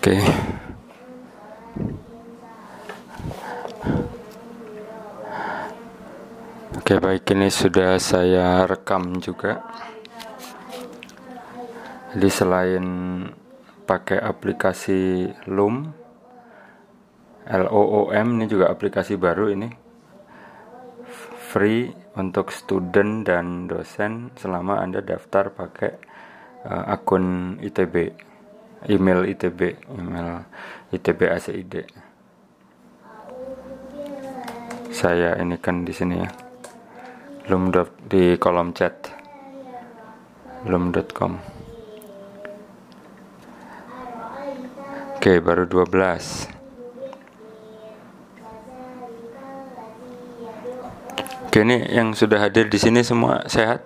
Oke. Oke, baik ini sudah saya rekam juga. Jadi selain pakai aplikasi Loom LOOM ini juga aplikasi baru ini. Free untuk student dan dosen selama Anda daftar pakai uh, akun ITB, email ITB, email ITB ACID. Saya ini kan di sini ya. Loom di kolom chat. loom.com. Oke, baru 12. Oke, ini yang sudah hadir di sini semua sehat?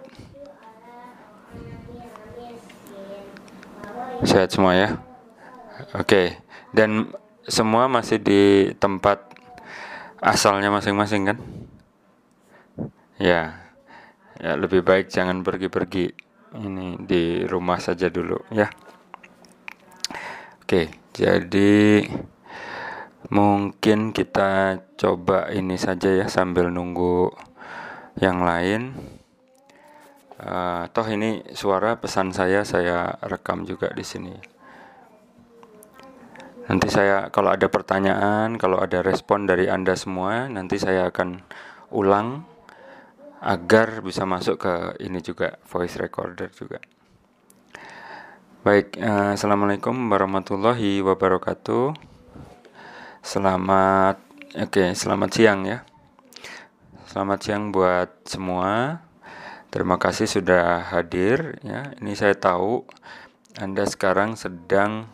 Sehat semua ya? Oke, dan semua masih di tempat asalnya masing-masing kan? Ya, ya lebih baik jangan pergi-pergi. Ini di rumah saja dulu ya. Oke, jadi mungkin kita coba ini saja ya sambil nunggu yang lain uh, toh ini suara pesan saya saya rekam juga di sini. Nanti saya kalau ada pertanyaan kalau ada respon dari anda semua nanti saya akan ulang agar bisa masuk ke ini juga voice recorder juga. Baik uh, assalamualaikum warahmatullahi wabarakatuh. Selamat oke okay, selamat siang ya. Selamat siang buat semua. Terima kasih sudah hadir ya. Ini saya tahu Anda sekarang sedang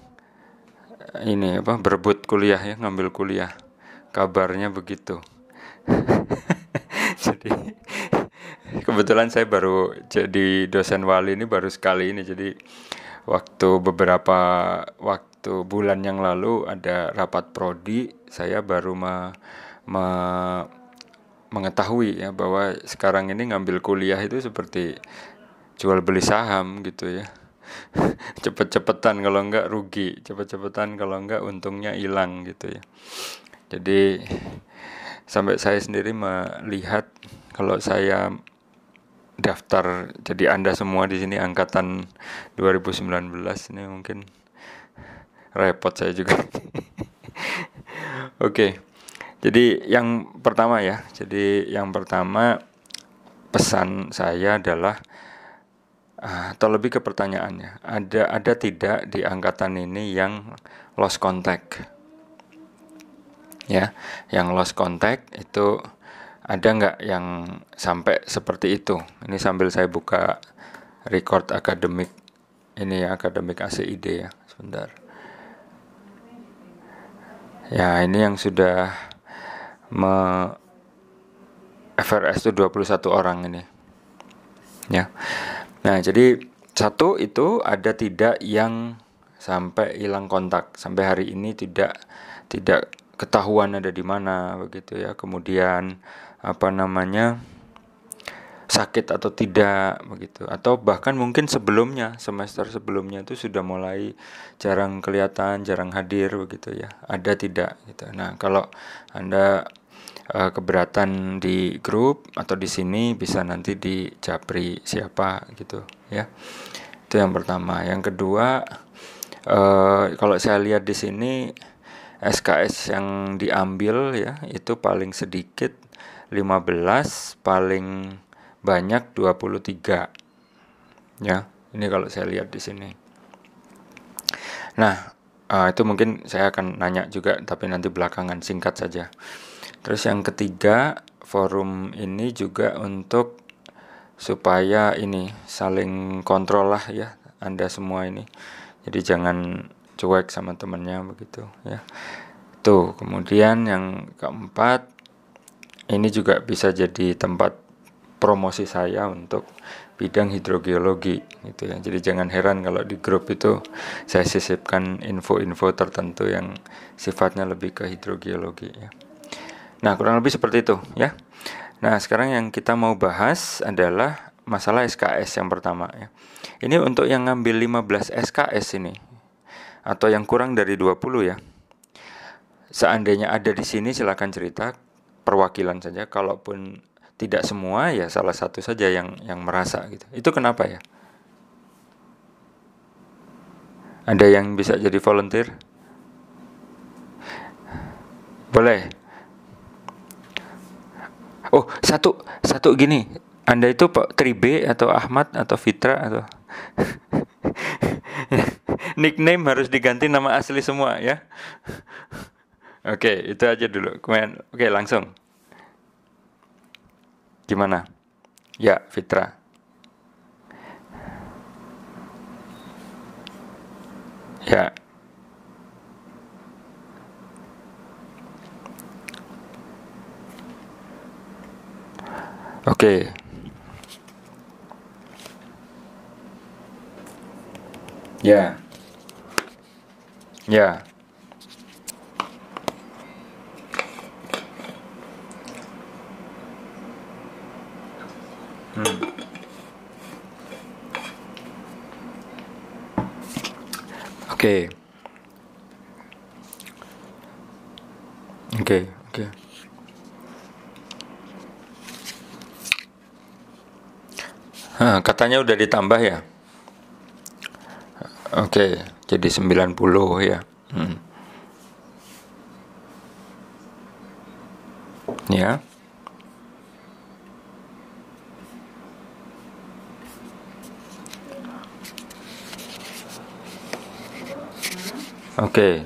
eh, ini apa berebut kuliah ya, ngambil kuliah. Kabarnya begitu. jadi kebetulan saya baru jadi dosen wali ini baru sekali ini jadi waktu beberapa waktu bulan yang lalu ada rapat prodi saya baru me, me mengetahui ya bahwa sekarang ini ngambil kuliah itu seperti jual beli saham gitu ya. Cepet-cepetan kalau enggak rugi cepet-cepetan kalau enggak untungnya hilang gitu ya. Jadi sampai saya sendiri melihat kalau saya daftar jadi anda semua di sini angkatan 2019 ini mungkin repot saya juga. Oke. okay. Jadi yang pertama ya, jadi yang pertama pesan saya adalah uh, atau lebih ke pertanyaannya, ada ada tidak di angkatan ini yang lost contact? Ya, yang lost contact itu ada nggak yang sampai seperti itu? Ini sambil saya buka record akademik ini ya akademik ACID ya, sebentar. Ya, ini yang sudah me FRS itu 21 orang ini. Ya. Nah, jadi satu itu ada tidak yang sampai hilang kontak sampai hari ini tidak tidak ketahuan ada di mana begitu ya. Kemudian apa namanya? sakit atau tidak begitu atau bahkan mungkin sebelumnya semester sebelumnya itu sudah mulai jarang kelihatan jarang hadir begitu ya ada tidak gitu nah kalau anda uh, keberatan di grup atau di sini bisa nanti di japri siapa gitu ya. Itu yang pertama. Yang kedua uh, kalau saya lihat di sini SKS yang diambil ya itu paling sedikit 15 paling banyak 23 ya. Ini kalau saya lihat di sini. Nah uh, itu mungkin saya akan nanya juga tapi nanti belakangan singkat saja terus yang ketiga forum ini juga untuk supaya ini saling kontrol lah ya anda semua ini jadi jangan cuek sama temennya begitu ya tuh kemudian yang keempat ini juga bisa jadi tempat promosi saya untuk bidang hidrogeologi gitu ya. Jadi jangan heran kalau di grup itu saya sisipkan info-info tertentu yang sifatnya lebih ke hidrogeologi ya. Nah, kurang lebih seperti itu ya. Nah, sekarang yang kita mau bahas adalah masalah SKS yang pertama ya. Ini untuk yang ngambil 15 SKS ini. atau yang kurang dari 20 ya. Seandainya ada di sini silakan cerita perwakilan saja. Kalaupun tidak semua ya salah satu saja yang yang merasa gitu. Itu kenapa ya? Ada yang bisa jadi volunteer? Boleh. Oh, satu satu gini. Anda itu Pak Tribe atau Ahmad atau Fitra atau nickname harus diganti nama asli semua ya. Oke, itu aja dulu. Kemudian, oke langsung. Gimana? Ya, Fitra. Ya. Oke. Ya. Ya. Hmm. Oke. Oke, oke. Katanya udah ditambah ya? Oke, jadi 90 ya. Hmm. Ya. Oke.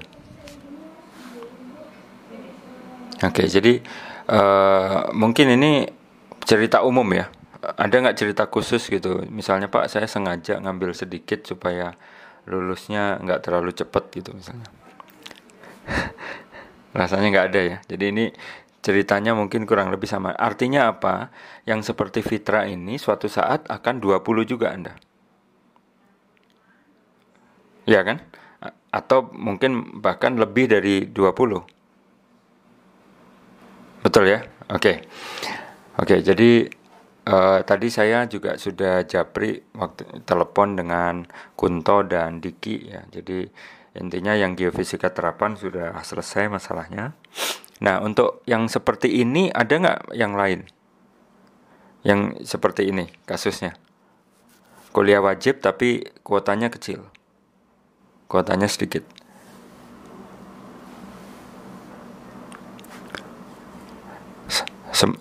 Oke, jadi uh, mungkin ini cerita umum ya. Ada nggak cerita khusus gitu? Misalnya Pak, saya sengaja ngambil sedikit supaya lulusnya nggak terlalu cepat gitu misalnya. Rasanya nggak ada ya. Jadi ini ceritanya mungkin kurang lebih sama. Artinya apa? Yang seperti Fitra ini suatu saat akan 20 juga Anda. Ya kan? atau mungkin bahkan lebih dari 20. Betul ya? Oke. Okay. Oke, okay, jadi uh, tadi saya juga sudah japri waktu telepon dengan Kunto dan Diki ya. Jadi intinya yang geofisika terapan sudah selesai masalahnya. Nah, untuk yang seperti ini ada nggak yang lain? Yang seperti ini kasusnya. Kuliah wajib tapi kuotanya kecil kuotanya sedikit. Sem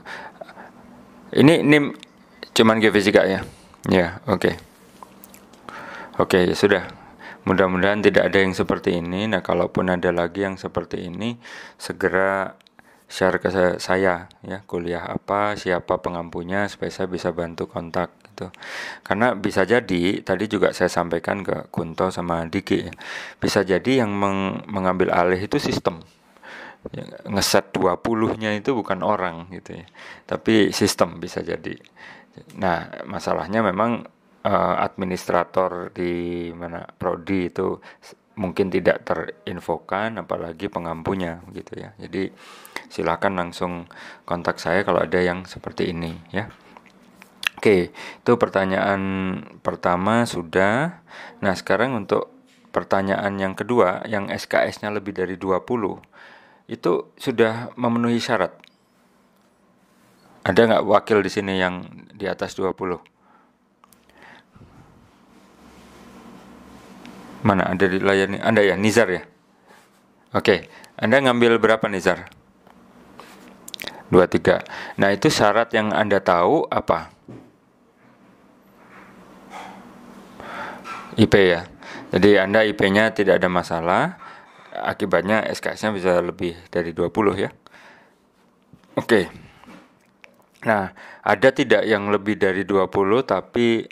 ini ini cuman geofisika ya. Ya, oke. Okay. Oke, okay, ya sudah. Mudah-mudahan tidak ada yang seperti ini. Nah, kalaupun ada lagi yang seperti ini, segera share ke saya ya kuliah apa siapa pengampunya supaya saya bisa bantu kontak gitu karena bisa jadi tadi juga saya sampaikan ke Kunto sama Diki ya, bisa jadi yang meng mengambil alih itu sistem ngeset 20 nya itu bukan orang gitu ya tapi sistem bisa jadi nah masalahnya memang uh, administrator di mana prodi itu mungkin tidak terinfokan apalagi pengampunya gitu ya jadi silakan langsung kontak saya kalau ada yang seperti ini ya. Oke, itu pertanyaan pertama sudah. Nah, sekarang untuk pertanyaan yang kedua yang SKS-nya lebih dari 20 itu sudah memenuhi syarat. Ada nggak wakil di sini yang di atas 20? Mana ada di layar ini? Anda ya, Nizar ya? Oke, Anda ngambil berapa Nizar? dua tiga. Nah, itu syarat yang Anda tahu apa? IP ya. Jadi Anda IP-nya tidak ada masalah. Akibatnya SKS-nya bisa lebih dari 20 ya. Oke. Nah, ada tidak yang lebih dari 20 tapi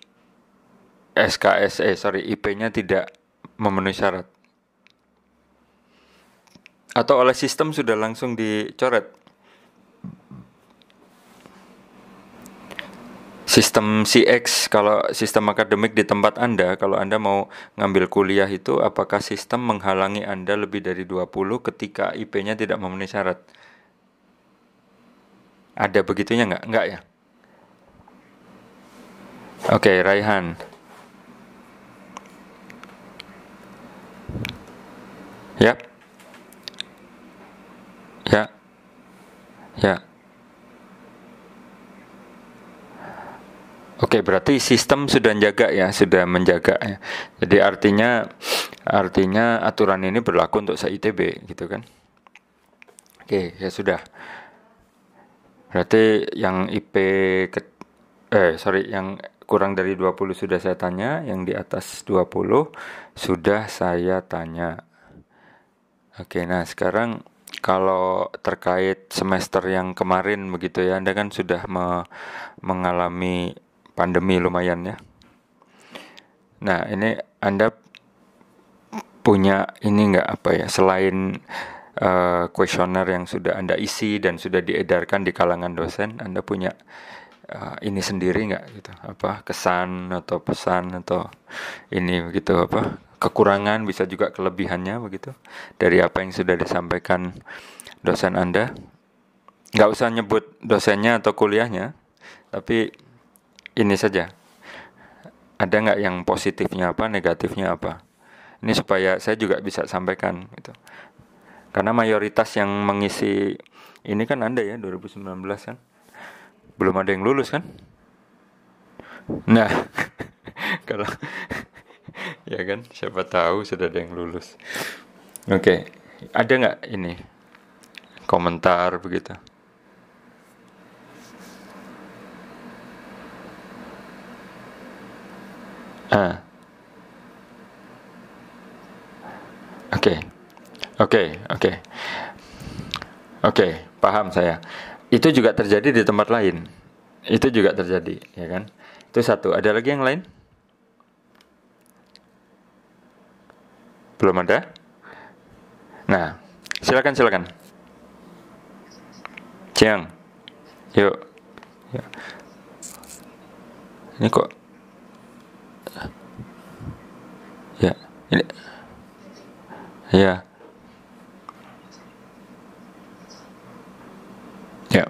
SKS eh sorry IP-nya tidak memenuhi syarat? Atau oleh sistem sudah langsung dicoret? Sistem CX kalau sistem akademik di tempat Anda kalau Anda mau ngambil kuliah itu apakah sistem menghalangi Anda lebih dari 20 ketika IP-nya tidak memenuhi syarat? Ada begitunya nggak? Nggak ya? Oke, okay, Raihan. Ya. Ya. Ya. Oke, berarti sistem sudah menjaga ya, sudah menjaga ya. Jadi artinya artinya aturan ini berlaku untuk se ITB gitu kan. Oke, ya sudah. Berarti yang IP ke, eh sorry, yang kurang dari 20 sudah saya tanya, yang di atas 20 sudah saya tanya. Oke, nah sekarang kalau terkait semester yang kemarin begitu ya, Anda kan sudah me mengalami pandemi lumayan ya. Nah ini Anda punya ini nggak apa ya selain kuesioner uh, yang sudah Anda isi dan sudah diedarkan di kalangan dosen, Anda punya uh, ini sendiri nggak gitu apa kesan atau pesan atau ini begitu apa kekurangan bisa juga kelebihannya begitu dari apa yang sudah disampaikan dosen Anda nggak usah nyebut dosennya atau kuliahnya tapi ini saja. Ada nggak yang positifnya apa, negatifnya apa? Ini supaya saya juga bisa sampaikan gitu. Karena mayoritas yang mengisi ini kan Anda ya 2019 kan. Belum ada yang lulus kan? Nah, kalau ya kan siapa tahu sudah ada yang lulus. Oke, okay. ada nggak ini komentar begitu? Ah. Oke. Oke, oke. Oke, paham saya. Itu juga terjadi di tempat lain. Itu juga terjadi, ya kan? Itu satu. Ada lagi yang lain? Belum ada? Nah, silakan silakan. Ciang. Yuk. Ini kok ya ini ya ya.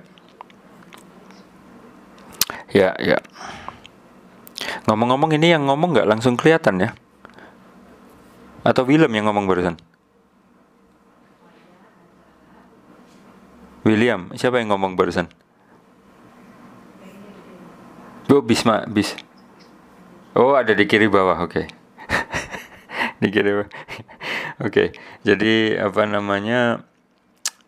Ya ya. Ngomong-ngomong ini yang ngomong nggak langsung kelihatan ya? Atau William yang ngomong barusan? William siapa yang ngomong barusan? Bu Bisma bis. Oh ada di kiri bawah oke. okay. Dikirim. Oke, jadi apa namanya?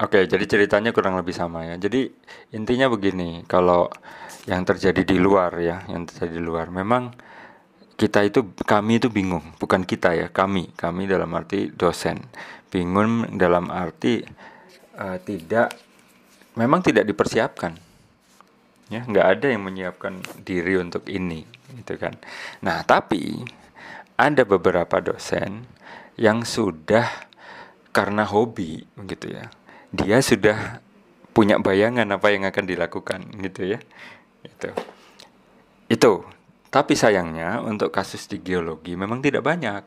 Oke, jadi ceritanya kurang lebih sama ya. Jadi intinya begini, kalau yang terjadi di luar ya, yang terjadi di luar, memang kita itu kami itu bingung, bukan kita ya, kami, kami dalam arti dosen, bingung dalam arti uh, tidak, memang tidak dipersiapkan, ya, nggak ada yang menyiapkan diri untuk ini, gitu kan. Nah, tapi ada beberapa dosen yang sudah karena hobi gitu ya dia sudah punya bayangan apa yang akan dilakukan gitu ya itu itu. Tapi sayangnya untuk kasus di geologi memang tidak banyak.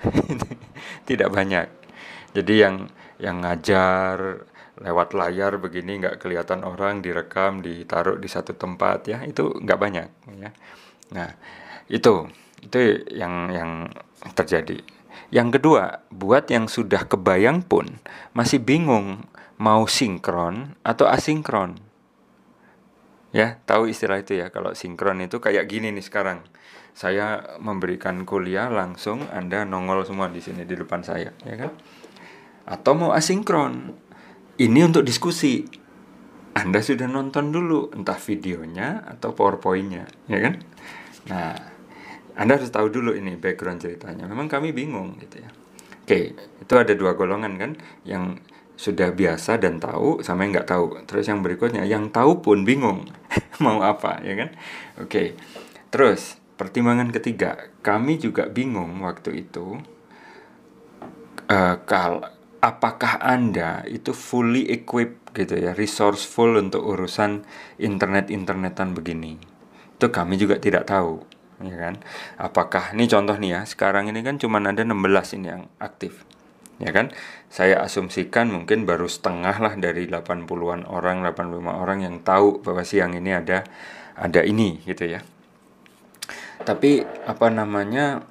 Tidak banyak. Jadi yang yang ngajar lewat layar begini nggak kelihatan orang direkam ditaruh di satu tempat ya itu nggak banyak ya. Nah itu itu yang yang terjadi. Yang kedua, buat yang sudah kebayang pun masih bingung mau sinkron atau asinkron. Ya, tahu istilah itu ya. Kalau sinkron itu kayak gini nih sekarang. Saya memberikan kuliah langsung Anda nongol semua di sini di depan saya, ya kan? Atau mau asinkron. Ini untuk diskusi. Anda sudah nonton dulu entah videonya atau PowerPoint-nya, ya kan? Nah, anda harus tahu dulu ini background ceritanya. Memang kami bingung gitu ya. Oke, itu ada dua golongan kan, yang sudah biasa dan tahu sama yang nggak tahu. Terus yang berikutnya, yang tahu pun bingung mau apa, ya kan? Oke, terus pertimbangan ketiga, kami juga bingung waktu itu uh, kal apakah anda itu fully equipped gitu ya, resourceful untuk urusan internet internetan begini. Itu kami juga tidak tahu ya kan? Apakah ini contoh nih ya sekarang ini kan cuma ada 16 ini yang aktif ya kan? Saya asumsikan mungkin baru setengah lah dari 80-an orang 85 orang yang tahu bahwa siang ini ada ada ini gitu ya. Tapi apa namanya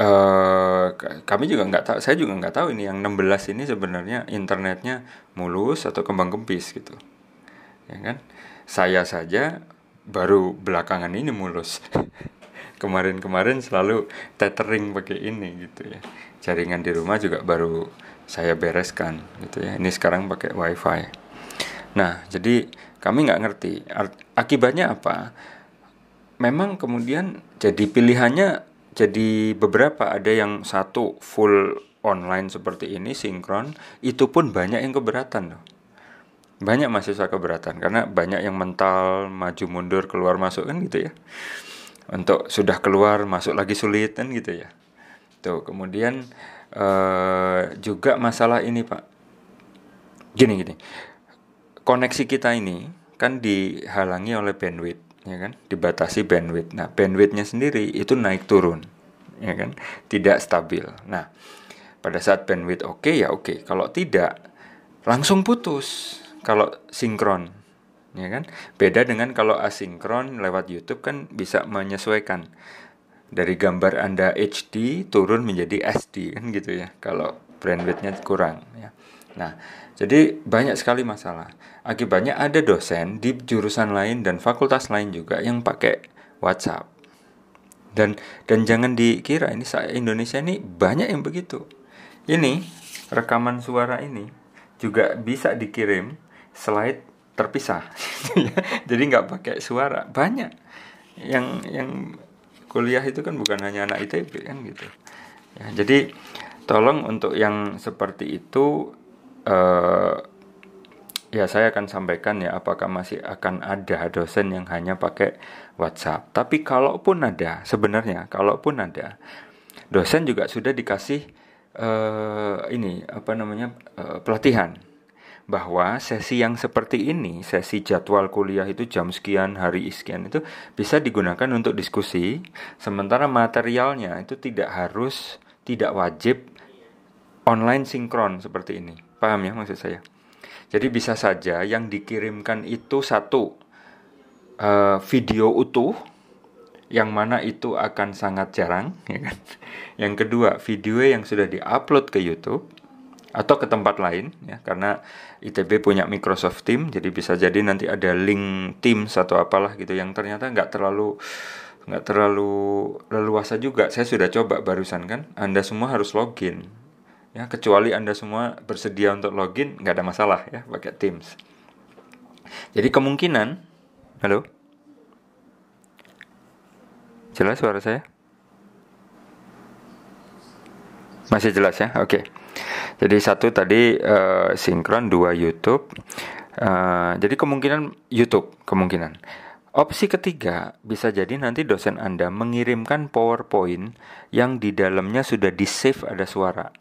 uh, kami juga nggak tahu saya juga nggak tahu ini yang 16 ini sebenarnya internetnya mulus atau kembang kempis gitu. Ya kan? Saya saja baru belakangan ini mulus kemarin-kemarin selalu tethering pakai ini gitu ya. Jaringan di rumah juga baru saya bereskan gitu ya. Ini sekarang pakai wifi. Nah jadi kami nggak ngerti akibatnya apa? Memang kemudian jadi pilihannya jadi beberapa ada yang satu full online seperti ini sinkron itu pun banyak yang keberatan loh. Banyak mahasiswa keberatan karena banyak yang mental maju mundur keluar masuk kan gitu ya untuk sudah keluar masuk lagi sulit kan gitu ya. Tuh kemudian uh, juga masalah ini pak. Gini gini. Koneksi kita ini kan dihalangi oleh bandwidth ya kan? Dibatasi bandwidth. Nah bandwidthnya sendiri itu naik turun ya kan? Tidak stabil. Nah pada saat bandwidth oke okay, ya oke. Okay. kalau tidak langsung putus. Kalau sinkron ya kan beda dengan kalau asinkron lewat YouTube kan bisa menyesuaikan dari gambar Anda HD turun menjadi SD kan gitu ya kalau bandwidthnya kurang ya nah jadi banyak sekali masalah. Akibatnya ada dosen di jurusan lain dan fakultas lain juga yang pakai WhatsApp. Dan dan jangan dikira ini saya Indonesia ini banyak yang begitu. Ini rekaman suara ini juga bisa dikirim slide terpisah. Jadi nggak pakai suara banyak yang yang kuliah itu kan bukan hanya anak ITB kan gitu. Ya, jadi tolong untuk yang seperti itu uh, ya saya akan sampaikan ya apakah masih akan ada dosen yang hanya pakai WhatsApp. Tapi kalaupun ada, sebenarnya kalaupun ada, dosen juga sudah dikasih uh, ini apa namanya uh, pelatihan bahwa sesi yang seperti ini, sesi jadwal kuliah itu jam sekian, hari sekian itu bisa digunakan untuk diskusi, sementara materialnya itu tidak harus, tidak wajib online sinkron seperti ini. Paham ya maksud saya? Jadi bisa saja yang dikirimkan itu satu uh, video utuh, yang mana itu akan sangat jarang, ya kan? Yang kedua video yang sudah diupload ke YouTube atau ke tempat lain, ya karena ITB punya Microsoft Team, jadi bisa jadi nanti ada link Teams atau apalah gitu yang ternyata nggak terlalu nggak terlalu leluasa juga. Saya sudah coba barusan kan, Anda semua harus login. Ya kecuali anda semua bersedia untuk login nggak ada masalah ya pakai Teams. Jadi kemungkinan halo? Jelas suara saya? Masih jelas ya? Oke jadi satu tadi uh, sinkron dua YouTube uh, jadi kemungkinan YouTube kemungkinan Opsi ketiga, bisa jadi nanti dosen Anda mengirimkan PowerPoint yang di dalamnya sudah di-save ada suara.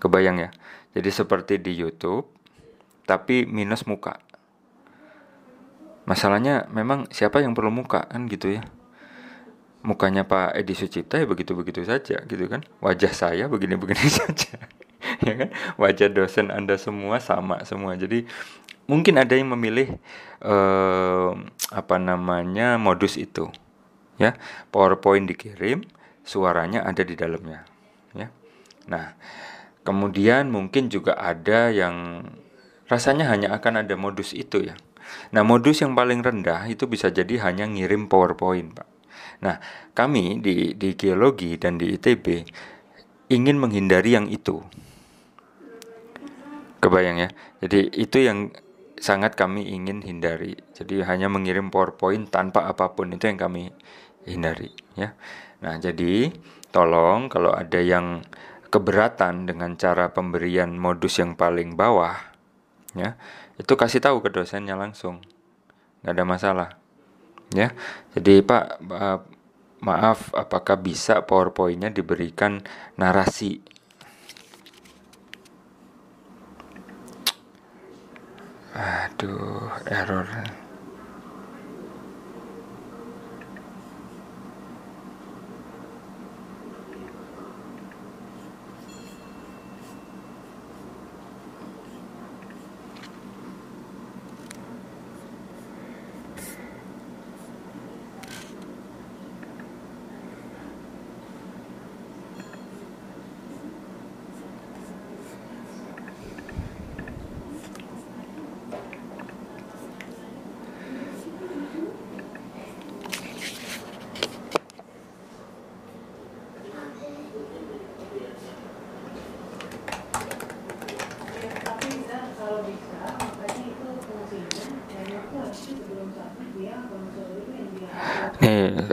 Kebayang ya? Jadi seperti di YouTube, tapi minus muka. Masalahnya memang siapa yang perlu muka kan gitu ya? Mukanya Pak Edi Sucipta ya begitu-begitu saja gitu kan. Wajah saya begini-begini saja. ya kan? Wajah dosen Anda semua sama semua. Jadi mungkin ada yang memilih eh, apa namanya modus itu. Ya, PowerPoint dikirim, suaranya ada di dalamnya. Ya. Nah, Kemudian mungkin juga ada yang rasanya hanya akan ada modus itu ya. Nah, modus yang paling rendah itu bisa jadi hanya ngirim PowerPoint, Pak. Nah, kami di di geologi dan di ITB ingin menghindari yang itu. Kebayang ya. Jadi itu yang sangat kami ingin hindari. Jadi hanya mengirim PowerPoint tanpa apa pun itu yang kami hindari ya. Nah, jadi tolong kalau ada yang keberatan dengan cara pemberian modus yang paling bawah, ya, itu kasih tahu ke dosennya langsung, nggak ada masalah, ya. Jadi Pak, uh, maaf, apakah bisa powerpointnya diberikan narasi? Aduh, error.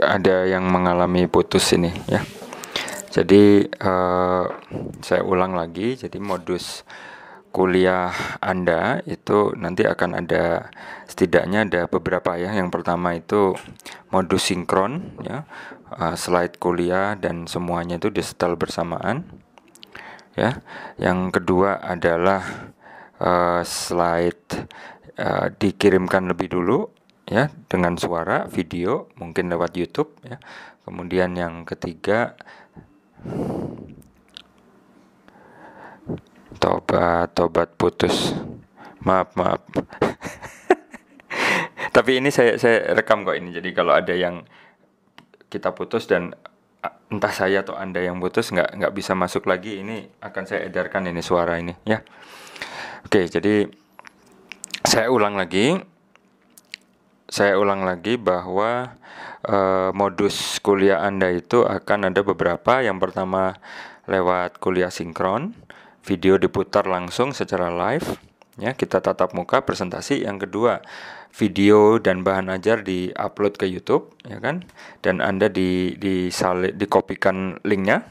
Ada yang mengalami putus ini ya. Jadi uh, saya ulang lagi. Jadi modus kuliah Anda itu nanti akan ada setidaknya ada beberapa ya. Yang pertama itu modus sinkron ya. Uh, slide kuliah dan semuanya itu disetel bersamaan. Ya. Yang kedua adalah uh, slide uh, dikirimkan lebih dulu ya dengan suara, video, mungkin lewat YouTube ya. Kemudian yang ketiga Tobat, tobat putus. Maaf, maaf. Tapi ini saya saya rekam kok ini. Jadi kalau ada yang kita putus dan entah saya atau anda yang putus nggak nggak bisa masuk lagi ini akan saya edarkan ini suara ini ya. Oke, jadi saya ulang lagi. Saya ulang lagi bahwa uh, modus kuliah Anda itu akan ada beberapa. Yang pertama lewat kuliah sinkron, video diputar langsung secara live, ya kita tatap muka presentasi. Yang kedua video dan bahan ajar di-upload ke YouTube, ya kan? Dan Anda di di dikopikan linknya.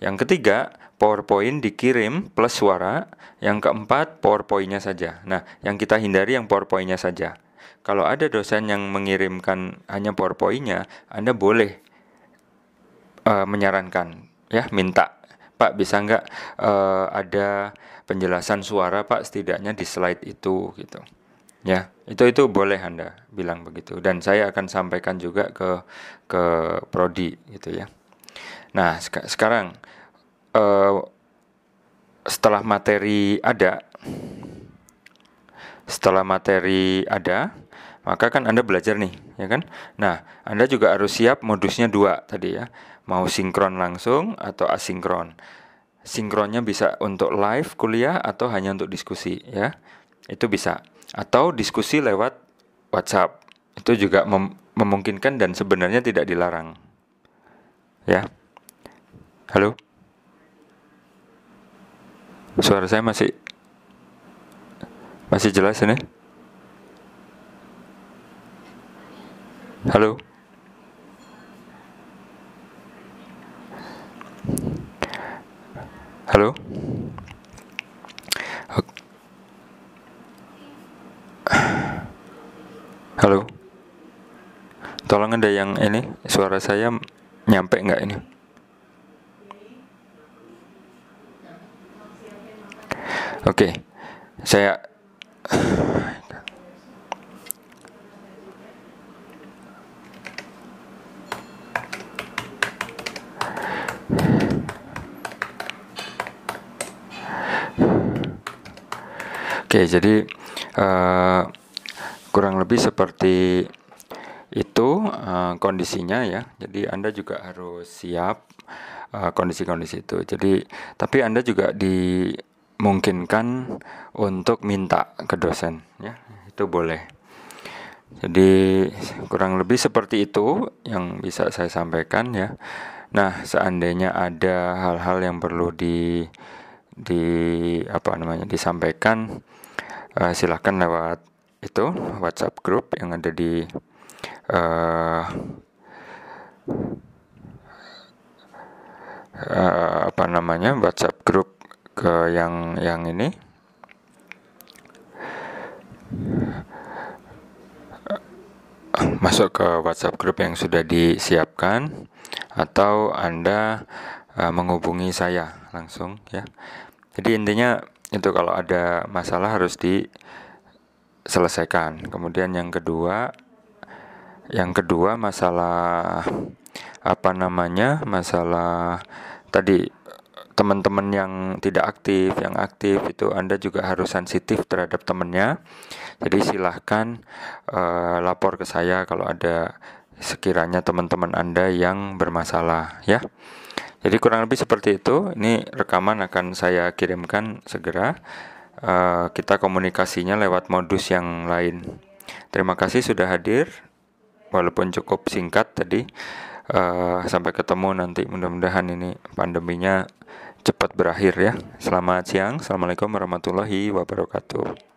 Yang ketiga PowerPoint dikirim plus suara. Yang keempat, PowerPoint-nya saja. Nah, yang kita hindari yang PowerPoint-nya saja. Kalau ada dosen yang mengirimkan hanya PowerPoint-nya, Anda boleh uh, menyarankan, ya, minta, Pak bisa nggak uh, ada penjelasan suara Pak setidaknya di slide itu gitu. Ya, itu itu boleh Anda bilang begitu dan saya akan sampaikan juga ke ke prodi gitu ya. Nah, sek sekarang uh, setelah materi ada setelah materi ada maka kan Anda belajar nih, ya kan? Nah, Anda juga harus siap modusnya dua tadi ya, mau sinkron langsung atau asinkron. Sinkronnya bisa untuk live kuliah atau hanya untuk diskusi ya, itu bisa. Atau diskusi lewat WhatsApp, itu juga mem memungkinkan dan sebenarnya tidak dilarang. Ya, halo, suara saya masih masih jelas ini? Halo. Halo. Halo. Tolong ada yang ini suara saya nyampe nggak ini? Oke, okay. saya Oke, jadi uh, kurang lebih seperti itu uh, kondisinya ya. Jadi Anda juga harus siap uh, kondisi-kondisi itu. Jadi tapi Anda juga dimungkinkan untuk minta ke dosen ya. Itu boleh. Jadi kurang lebih seperti itu yang bisa saya sampaikan ya. Nah, seandainya ada hal-hal yang perlu di di apa namanya disampaikan uh, silahkan lewat itu WhatsApp group yang ada di uh, uh, apa namanya WhatsApp group ke yang yang ini masuk ke WhatsApp group yang sudah disiapkan atau Anda uh, menghubungi saya langsung ya. Jadi intinya itu kalau ada masalah harus diselesaikan. Kemudian yang kedua, yang kedua masalah apa namanya? Masalah tadi teman-teman yang tidak aktif, yang aktif itu Anda juga harus sensitif terhadap temannya. Jadi silahkan uh, lapor ke saya kalau ada sekiranya teman-teman Anda yang bermasalah ya. Jadi kurang lebih seperti itu. Ini rekaman akan saya kirimkan segera. Uh, kita komunikasinya lewat modus yang lain. Terima kasih sudah hadir, walaupun cukup singkat tadi. Uh, sampai ketemu nanti. Mudah-mudahan ini pandeminya cepat berakhir ya. Selamat siang. Assalamualaikum warahmatullahi wabarakatuh.